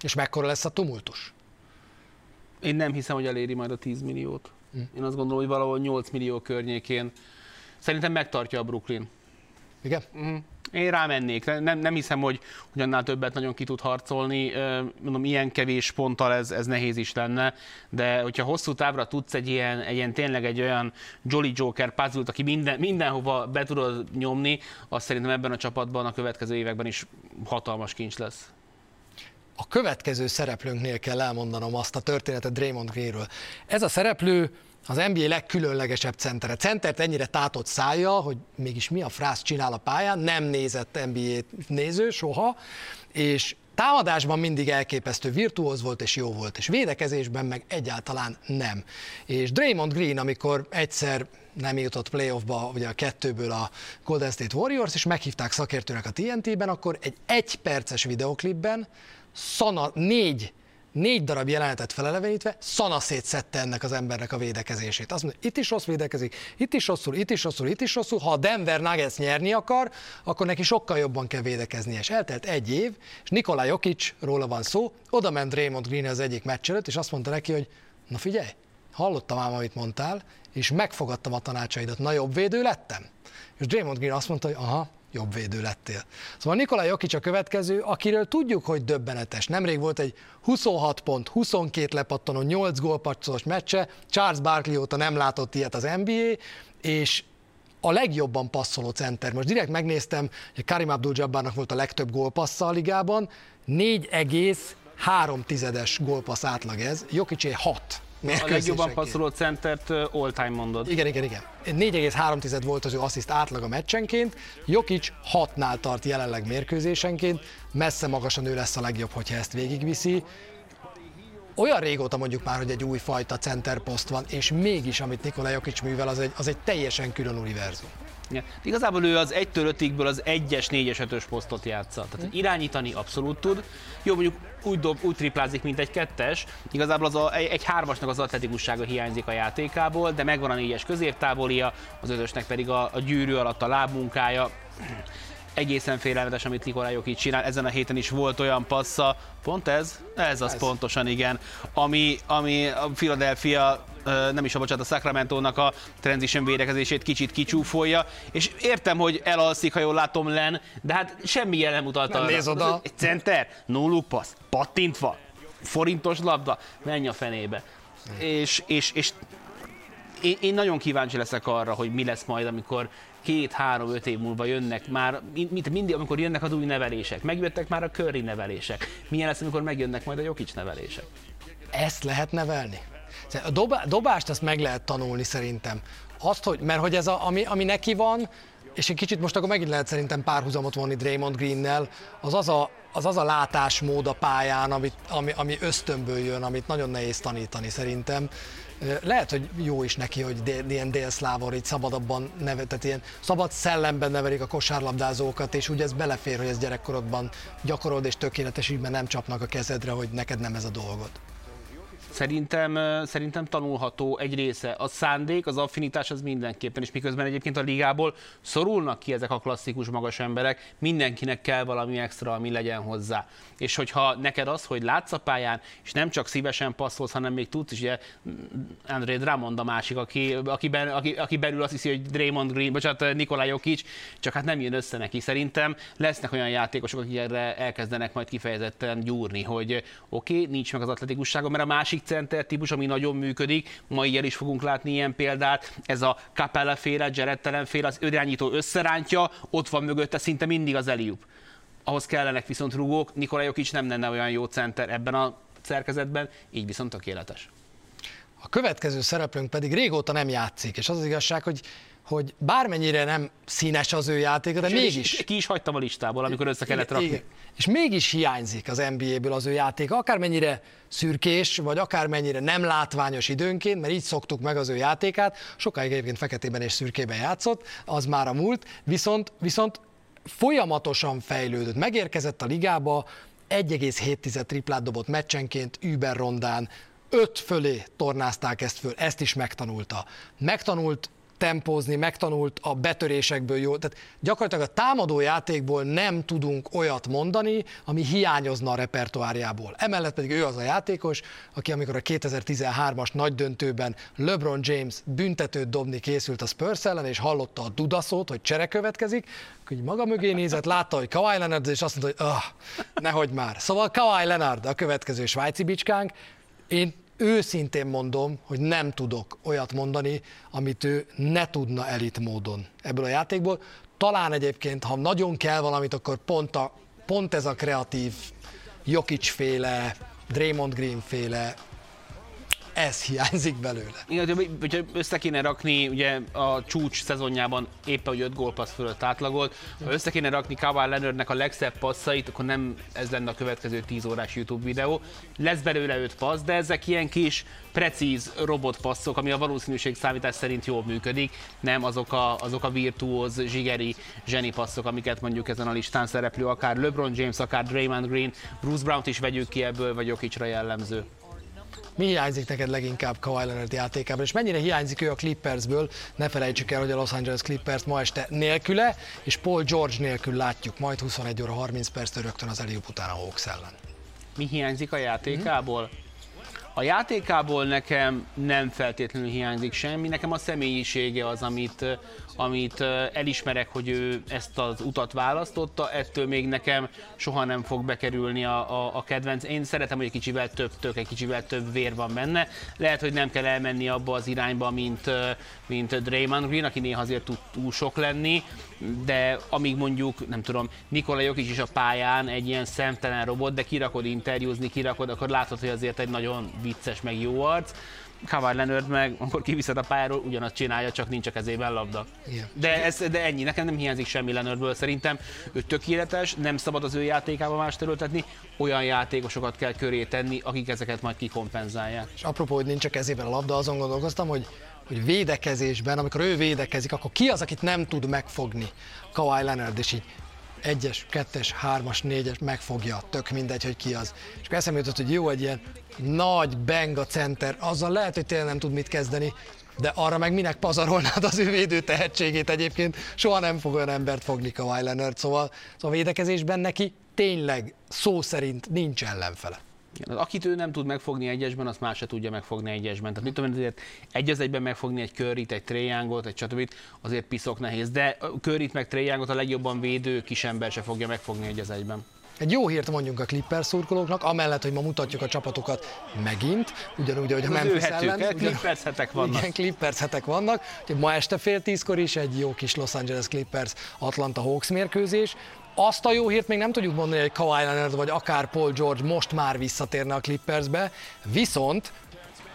És mekkora lesz a tumultus? Én nem hiszem, hogy eléri majd a 10 milliót. Hm. Én azt gondolom, hogy valahol 8 millió környékén. Szerintem megtartja a Brooklyn. Igen? Mm. Én rámennék. Nem, nem hiszem, hogy, hogy annál többet nagyon ki tud harcolni. Mondom, ilyen kevés ponttal ez, ez nehéz is lenne, de hogyha hosszú távra tudsz egy ilyen, egy ilyen tényleg egy olyan Jolly Joker puzzle aki minden, mindenhova be tudod nyomni, azt szerintem ebben a csapatban a következő években is hatalmas kincs lesz. A következő szereplőnknél kell elmondanom azt a történetet Draymond Greenről. Ez a szereplő az NBA legkülönlegesebb centere. Centert ennyire tátott szája, hogy mégis mi a frász csinál a pályán, nem nézett NBA néző soha, és támadásban mindig elképesztő virtuóz volt és jó volt, és védekezésben meg egyáltalán nem. És Draymond Green, amikor egyszer nem jutott playoffba, ugye a kettőből a Golden State Warriors, és meghívták szakértőnek a TNT-ben, akkor egy egyperces videoklipben szana, négy négy darab jelenetet felelevenítve szana szétszette ennek az embernek a védekezését. Azt mondja, itt is rossz védekezik, itt is rosszul, itt is rosszul, itt is rosszul. Ha a Denver Nuggets nyerni akar, akkor neki sokkal jobban kell védekezni. És eltelt egy év, és Nikola Jokic, róla van szó, oda ment Draymond Green az egyik meccs előtt, és azt mondta neki, hogy na figyelj, hallottam ám, amit mondtál, és megfogadtam a tanácsaidat, na jobb védő lettem. És Draymond Green azt mondta, hogy aha, jobb védő lettél. Szóval Nikola Jokic a következő, akiről tudjuk, hogy döbbenetes. Nemrég volt egy 26 pont, 22 lepattanó, 8 gólpacsos meccse, Charles Barkley óta nem látott ilyet az NBA, és a legjobban passzoló center. Most direkt megnéztem, hogy Karim Abdul-Jabbarnak volt a legtöbb gólpassza a ligában, 4,3 tizedes gólpassz átlag ez, Jokicé 6 a legjobban passzoló centert all-time mondod. Igen, igen, igen. 4,3 volt az ő assziszt átlaga meccsenként, Jokic 6-nál tart jelenleg mérkőzésenként, messze magasan ő lesz a legjobb, hogyha ezt végigviszi. Olyan régóta mondjuk már, hogy egy új fajta centerposzt van, és mégis, amit Nikola Jokic művel, az egy, az egy teljesen külön univerzum. Ja. Igazából ő az 1-től 5-ből az 1-es, 4-es, 5-ös posztot játsza. Tehát irányítani abszolút tud. Jó, mondjuk úgy, dob, úgy triplázik, mint egy kettes. Igazából az a, egy hármasnak az atletikussága hiányzik a játékából, de megvan a négyes középtávolia, az ötösnek pedig a, a gyűrű alatt a lábmunkája egészen félelmetes, amit Nikolájok így csinál. Ezen a héten is volt olyan passza, pont ez? Ez az ez. pontosan, igen. Ami, ami a Philadelphia nem is a bocsánat, a Sacramento-nak a transition védekezését kicsit kicsúfolja, és értem, hogy elalszik, ha jól látom len, de hát semmi jelen mutat arra. Néz oda. Egy center, no pass, pattintva, forintos labda, menj a fenébe. És, és, és én, én nagyon kíváncsi leszek arra, hogy mi lesz majd, amikor két-három-öt év múlva jönnek már, mint mindig, amikor jönnek az új nevelések, megjöttek már a Curry nevelések. Milyen lesz, amikor megjönnek majd a Jokic nevelések? Ezt lehet nevelni? A dobá, dobást azt meg lehet tanulni szerintem. Azt, hogy, mert hogy ez a, ami, ami neki van, és egy kicsit most akkor megint lehet szerintem párhuzamot vonni Draymond Greennel, az az a, az, az a látásmód a pályán, amit, ami, ami ösztönből jön, amit nagyon nehéz tanítani szerintem. Lehet, hogy jó is neki, hogy ilyen délszlávor, így szabadabban neve, tehát ilyen szabad szellemben nevelik a kosárlabdázókat, és úgy ez belefér, hogy ez gyerekkorodban gyakorolod, és tökéletes ügyben nem csapnak a kezedre, hogy neked nem ez a dolgod. Szerintem, szerintem tanulható egy része. A szándék, az affinitás az mindenképpen, és miközben egyébként a ligából szorulnak ki ezek a klasszikus magas emberek, mindenkinek kell valami extra, ami legyen hozzá. És hogyha neked az, hogy látsz a pályán, és nem csak szívesen passzolsz, hanem még tudsz, és ugye André Drummond a másik, aki, akiben, aki, aki belül azt hiszi, hogy Draymond Green, bocsánat, Nikolaj Jokic, csak hát nem jön össze neki. Szerintem lesznek olyan játékosok, akik erre elkezdenek majd kifejezetten gyúrni, hogy oké, okay, nincs meg az atletikussága, mert a másik másik center típus, ami nagyon működik, ma ilyen is fogunk látni ilyen példát, ez a Capella féle, Jared féle, az irányító összerántja, ott van mögötte szinte mindig az Eliup. Ahhoz kellenek viszont rugók, Nikolaj Jokic nem lenne olyan jó center ebben a szerkezetben, így viszont tökéletes. Következő szereplőnk pedig régóta nem játszik, és az az igazság, hogy hogy bármennyire nem színes az ő játéka, de és mégis... Ki is hagytam a listából, amikor össze kellett rakni. Igen. És mégis hiányzik az NBA-ből az ő játéka, akármennyire szürkés, vagy akármennyire nem látványos időnként, mert így szoktuk meg az ő játékát, sokáig egyébként feketében és szürkében játszott, az már a múlt, viszont, viszont folyamatosan fejlődött. Megérkezett a ligába, 1,7 triplát dobott meccsenként, Uber rondán, öt fölé tornázták ezt föl, ezt is megtanulta. Megtanult tempózni, megtanult a betörésekből jó. Tehát gyakorlatilag a támadó játékból nem tudunk olyat mondani, ami hiányozna a repertoárjából. Emellett pedig ő az a játékos, aki amikor a 2013-as nagy döntőben LeBron James büntetőt dobni készült a Spurs ellen, és hallotta a dudaszót, hogy csere következik, hogy maga mögé nézett, látta, hogy Kawhi Leonard, és azt mondta, hogy oh, nehogy már. Szóval Kawhi Leonard a következő svájci bicskánk, én őszintén mondom, hogy nem tudok olyat mondani, amit ő ne tudna elit módon ebből a játékból. Talán egyébként, ha nagyon kell valamit, akkor pont, a, pont ez a kreatív Jokic féle, Draymond Green féle ez hiányzik belőle. Igen, hogyha össze kéne rakni, ugye a csúcs szezonjában éppen, hogy 5 gólpassz fölött átlagolt, ha össze kéne rakni Kawhi Leonardnek a legszebb passzait, akkor nem ez lenne a következő 10 órás YouTube videó. Lesz belőle 5 passz, de ezek ilyen kis precíz robotpasszok, ami a valószínűség számítás szerint jól működik, nem azok a, azok a virtuóz, zsigeri, zseni passzok, amiket mondjuk ezen a listán szereplő, akár LeBron James, akár Draymond Green, Bruce Brown-t is vegyük ki ebből, vagy Jokicra jellemző. Mi hiányzik neked leginkább Kawhi Leonard játékában, és mennyire hiányzik ő a Clippersből? Ne felejtsük el, hogy a Los Angeles Clippers ma este nélküle, és Paul George nélkül látjuk majd 21 óra 30 perc rögtön az Eliup után a Hawks ellen. Mi hiányzik a játékából? A játékából nekem nem feltétlenül hiányzik semmi, nekem a személyisége az, amit, amit elismerek, hogy ő ezt az utat választotta, ettől még nekem soha nem fog bekerülni a, a, a kedvenc. Én szeretem, hogy egy kicsivel több tök, egy kicsivel több vér van benne. Lehet, hogy nem kell elmenni abba az irányba, mint, mint Draymond Green, aki néha azért tud túl sok lenni, de amíg mondjuk, nem tudom, Nikola Jokic is a pályán egy ilyen szemtelen robot, de kirakod interjúzni, kirakod, akkor látod, hogy azért egy nagyon vicces, meg jó arc. Kawhi Leonard meg, amikor kiviszed a pályáról, ugyanazt csinálja, csak nincs a kezében labda. Igen. De, ez, de ennyi, nekem nem hiányzik semmi Leonardből, szerintem ő tökéletes, nem szabad az ő játékába más terültetni, olyan játékosokat kell köré tenni, akik ezeket majd kikompenzálják. És apropó, hogy nincs a kezében a labda, azon gondolkoztam, hogy hogy védekezésben, amikor ő védekezik, akkor ki az, akit nem tud megfogni Kawhi Leonard, és így egyes, kettes, hármas, négyes megfogja, tök mindegy, hogy ki az. És akkor eszembe jutott, hogy jó, egy ilyen nagy benga center, azzal lehet, hogy tényleg nem tud mit kezdeni, de arra meg minek pazarolnád az ő védő tehetségét egyébként, soha nem fog olyan embert fogni Kawhi Leonard, szóval, szóval a védekezésben neki tényleg szó szerint nincs ellenfele. Igen, akit ő nem tud megfogni egyesben, azt más se tudja megfogni egyesben. Tehát mit tudom, azért egy az egyben megfogni egy körrit, egy tréjángot, egy stb. azért piszok nehéz. De körrit meg tréjángot a legjobban védő kisember se fogja megfogni egy az egyben. Egy jó hírt mondjunk a Clippers szurkolóknak, amellett, hogy ma mutatjuk a csapatokat megint, ugyanúgy, ahogy a Memphis ellen. Ugyan... Clippers hetek vannak. Igen, Clippers hetek vannak. Úgyhogy ma este fél tízkor is egy jó kis Los Angeles Clippers Atlanta Hawks mérkőzés. Azt a jó hírt még nem tudjuk mondani, hogy Kawhi Leonard vagy akár Paul George most már visszatérne a Clippersbe, viszont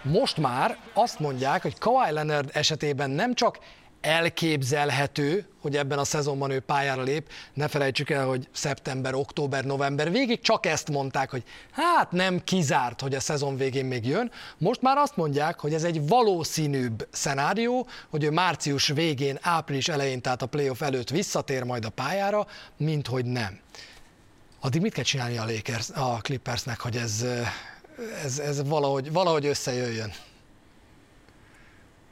most már azt mondják, hogy Kawhi Leonard esetében nem csak elképzelhető, hogy ebben a szezonban ő pályára lép. Ne felejtsük el, hogy szeptember, október, november végig csak ezt mondták, hogy hát nem kizárt, hogy a szezon végén még jön. Most már azt mondják, hogy ez egy valószínűbb szenárió, hogy ő március végén, április elején, tehát a playoff előtt visszatér majd a pályára, mint hogy nem. Addig mit kell csinálni a, Lakers, a Clippersnek, hogy ez, ez, ez valahogy, valahogy összejöjjön?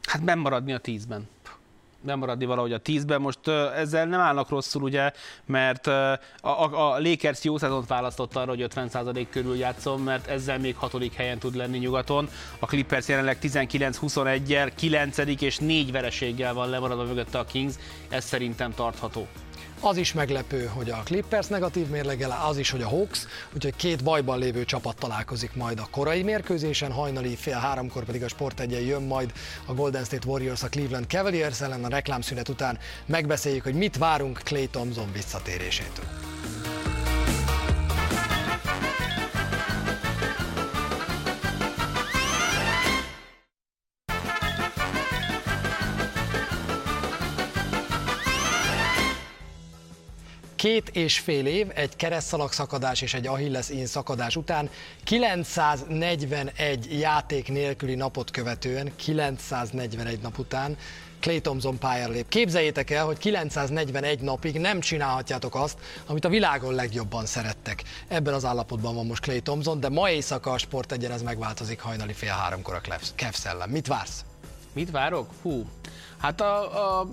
Hát nem maradni a tízben maradni valahogy a tízben. Most ezzel nem állnak rosszul, ugye, mert a, a, a Lakers jó szezont választott arra, hogy 50% körül játszom, mert ezzel még hatodik helyen tud lenni nyugaton. A Clippers jelenleg 19-21-jel, 9. és 4 vereséggel van lemaradva mögötte a Kings. Ez szerintem tartható. Az is meglepő, hogy a Clippers negatív mérlegel, az is, hogy a Hawks, úgyhogy két bajban lévő csapat találkozik majd a korai mérkőzésen, hajnali fél háromkor pedig a Sport egyen jön majd a Golden State Warriors a Cleveland Cavaliers ellen a reklámszünet után megbeszéljük, hogy mit várunk Clay Thompson visszatérésétől. Két és fél év, egy keresztszalag szakadás és egy Achilles in szakadás után 941 játék nélküli napot követően, 941 nap után Clay Thompson pályára lép. Képzeljétek el, hogy 941 napig nem csinálhatjátok azt, amit a világon legjobban szerettek. Ebben az állapotban van most Clay Thompson, de ma éjszaka a sport egyen ez megváltozik hajnali fél háromkor a Cavs. Mit vársz? Mit várok? Hú, hát a, a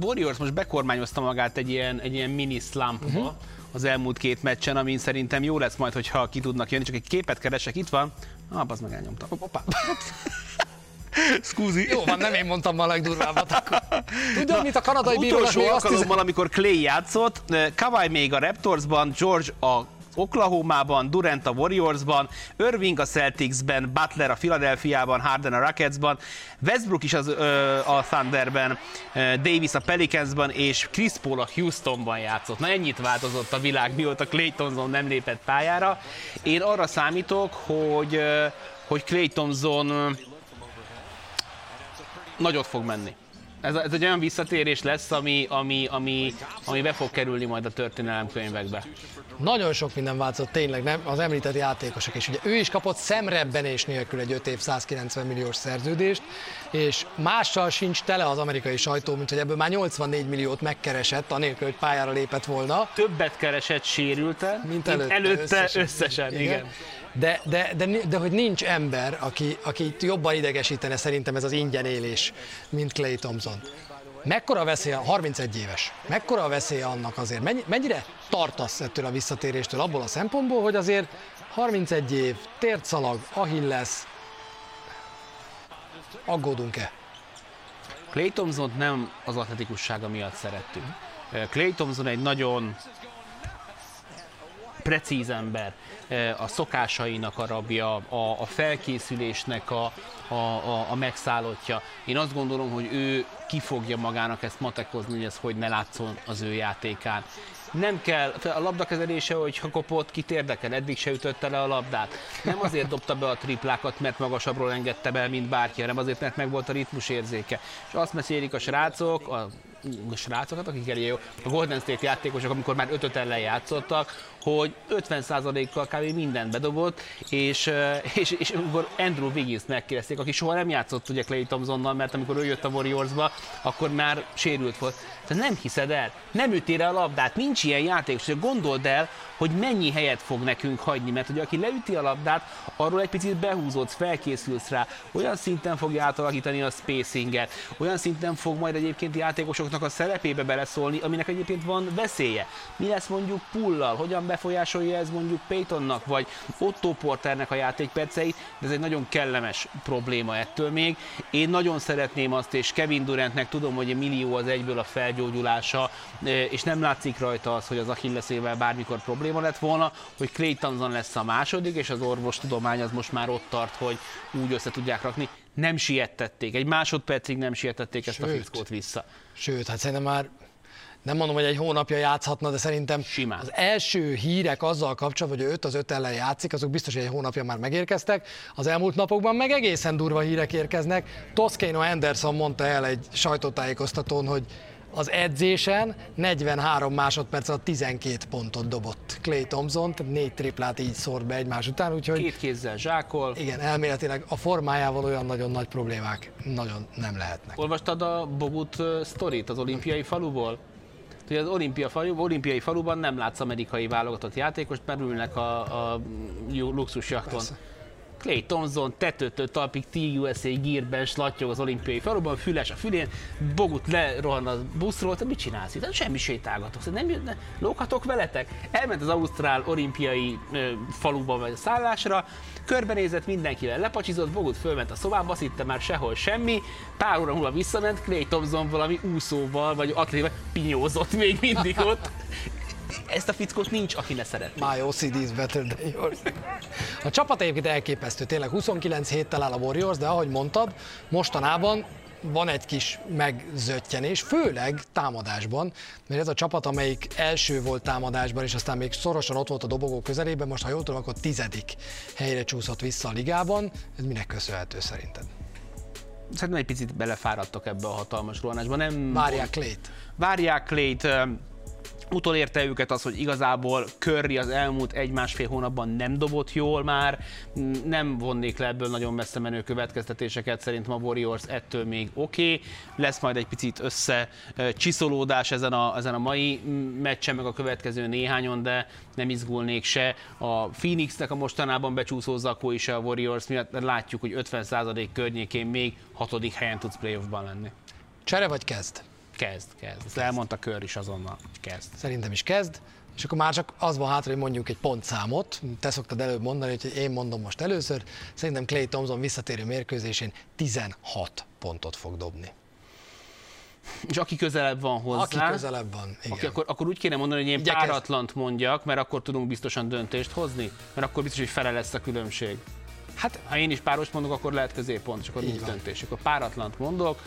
Warriors most bekormányozta magát egy ilyen, egy ilyen mini slumpba, uh-huh. az elmúlt két meccsen, amin szerintem jó lesz majd, hogyha ki tudnak jönni. Csak egy képet keresek, itt van. Ah, az meg elnyomtam. Hoppá. Scusi. Jó van, nem én mondtam a legdurvábbat akkor. Tudod, mit a kanadai bírónak Utolsó alkalommal, amikor Clay játszott, Kawai még a Raptorsban, George a Oklahoma-ban, Durant a Warriors-ban, Irving a Celtics-ben, Butler a Philadelphia-ban, Harden a Rockets-ban, Westbrook is az, ö, a Thunderben, Davis a Pelicans-ban, és Chris Paul a Houstonban játszott. Na ennyit változott a világ, mióta Clay Thompson nem lépett pályára. Én arra számítok, hogy, hogy Clay Thompson nagyot fog menni. Ez, ez egy olyan visszatérés lesz, ami, ami, ami, ami be fog kerülni majd a történelemkönyvekbe. Nagyon sok minden változott, tényleg, nem? Az említett játékosok is. Ugye ő is kapott szemrebbenés nélkül egy 5 év 190 milliós szerződést, és mással sincs tele az amerikai sajtó, mint hogy ebből már 84 milliót megkeresett, anélkül, hogy pályára lépett volna. Többet keresett sérülte, mint előtte, mint előtte összesen. összesen igen. igen. De, de, de, de, hogy nincs ember, aki, aki jobban idegesítene szerintem ez az ingyen élés, mint Clay Thompson. Mekkora veszélye, 31 éves, mekkora a veszélye annak azért, mennyi, mennyire tartasz ettől a visszatéréstől abból a szempontból, hogy azért 31 év, tértszalag, Achilles, aggódunk-e? Clay Thompson nem az atletikussága miatt szerettük. Clay Thompson egy nagyon precíz ember, a szokásainak a rabja, a, a felkészülésnek a, a, a, a megszállottja. Én azt gondolom, hogy ő ki fogja magának ezt matekozni, hogy ez hogy ne látszon az ő játékán. Nem kell, a labdakezelése, hogy ha kopott, kit érdekel, eddig se ütötte le a labdát. Nem azért dobta be a triplákat, mert magasabbról engedte be, mint bárki, hanem azért, mert meg volt a ritmus érzéke. És azt mesélik a srácok, a a srácokat, akik elég jó, a Golden State játékosok, amikor már ötöt ellen játszottak, hogy 50%-kal kb. mindent bedobott, és, és, és amikor Andrew Wiggins megkérdezték, aki soha nem játszott ugye Clay Thompsonnal, mert amikor ő jött a Warriorsba, akkor már sérült volt. Te nem hiszed el, nem ütél a labdát, nincs ilyen játékos, gondold el, hogy mennyi helyet fog nekünk hagyni, mert hogy aki leüti a labdát, arról egy picit behúzódsz, felkészülsz rá, olyan szinten fogja átalakítani a spacinget, olyan szinten fog majd egyébként játékosoknak a szerepébe beleszólni, aminek egyébként van veszélye. Mi lesz mondjuk pullal, hogyan befolyásolja ez mondjuk Paytonnak, vagy Otto Porternek a játékperceit, de ez egy nagyon kellemes probléma ettől még. Én nagyon szeretném azt, és Kevin Durantnek tudom, hogy a millió az egyből a felgyógyulása, és nem látszik rajta az, hogy az Achillesével bármikor probléma lett volna, hogy Clay Thompson lesz a második, és az orvostudomány az most már ott tart, hogy úgy össze tudják rakni. Nem siettették, egy másodpercig nem siettették ezt Sőt. a fickót vissza. Sőt, hát szerintem már nem mondom, hogy egy hónapja játszhatna, de szerintem Simán. az első hírek azzal kapcsolatban, hogy ő 5 az 5 ellen játszik, azok biztos, hogy egy hónapja már megérkeztek. Az elmúlt napokban meg egészen durva hírek érkeznek. Toscano Anderson mondta el egy sajtótájékoztatón, hogy az edzésen 43 másodperc alatt 12 pontot dobott Clay Thompson, tehát négy triplát így szórt be egymás után, úgyhogy... Két kézzel zsákol. Igen, elméletileg a formájával olyan nagyon nagy problémák nagyon nem lehetnek. Olvastad a Bogut sztorit az olimpiai faluból? Hogy az olimpia falu, olimpiai faluban nem látsz amerikai válogatott játékost, mert ülnek a, a luxusjakton. Persze. Clay Thompson tetőtől talpig TUSA gírben slattyog az olimpiai faluban, füles a fülén, Bogut lerohan a buszról, te mit csinálsz itt? Semmi sétálgatok, nem jönne, lóghatok veletek? Elment az Ausztrál olimpiai ö, faluba vagy szállásra, körbenézett mindenkivel, lepacsizott, Bogut fölment a szobába, azt hitte már sehol semmi, pár óra múlva visszament, Clay Thompson valami úszóval vagy atlével pinyózott még mindig ott, ezt a fickót nincs, aki ne szeret. My OCD is better than yours. A csapat egyébként elképesztő, tényleg 29 héttel áll a Warriors, de ahogy mondtad, mostanában van egy kis megzöttyenés, főleg támadásban, mert ez a csapat, amelyik első volt támadásban, és aztán még szorosan ott volt a dobogó közelében, most ha jól tudom, akkor tizedik helyre csúszott vissza a ligában. Ez minek köszönhető szerinted? Szerintem egy picit belefáradtak ebbe a hatalmas rohanásba. Nem várják Clayt. Várják Clayt, Utolérte őket az, hogy igazából Curry az elmúlt egy-másfél hónapban nem dobott jól már, nem vonnék le ebből nagyon messze menő következtetéseket, szerintem a Warriors ettől még oké, okay. lesz majd egy picit össze csiszolódás ezen a, ezen a mai meccsen, meg a következő néhányon, de nem izgulnék se. A Phoenixnek a mostanában becsúszó zakó is a Warriors miatt, látjuk, hogy 50% környékén még hatodik helyen tudsz playoffban lenni. Csere vagy kezd? Kezd, kezd. Ezt elmondta Kör is azonnal, kezd. Szerintem is kezd. És akkor már csak az van hátra, hogy mondjuk egy pontszámot. Te szoktad előbb mondani, hogy én mondom most először. Szerintem Clay Thompson visszatérő mérkőzésén 16 pontot fog dobni. És aki közelebb van hozzá. Aki közelebb van, igen. Aki, akkor, akkor úgy kéne mondani, hogy én Igyekezz... páratlant mondjak, mert akkor tudunk biztosan döntést hozni, mert akkor biztos, hogy fele lesz a különbség. Hát, ha én is páros mondok, akkor lehet középpont, és akkor nincs döntés. Akkor páratlant mondok,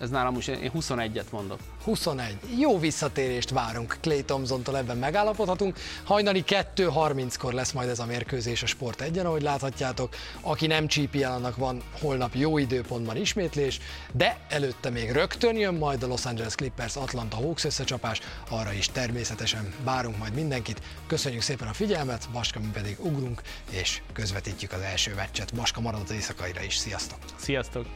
ez nálam is, én 21-et mondok. 21. Jó visszatérést várunk Clay Thompson-tól, ebben megállapodhatunk. Hajnali 2.30-kor lesz majd ez a mérkőzés a Sport 1 ahogy láthatjátok. Aki nem csípi el, annak van holnap jó időpontban ismétlés, de előtte még rögtön jön majd a Los Angeles Clippers Atlanta Hawks összecsapás, arra is természetesen várunk majd mindenkit. Köszönjük szépen a figyelmet, Baska mi pedig ugrunk, és közvetítjük az első meccset. Baska marad az éjszakaira is. Sziasztok! Sziasztok!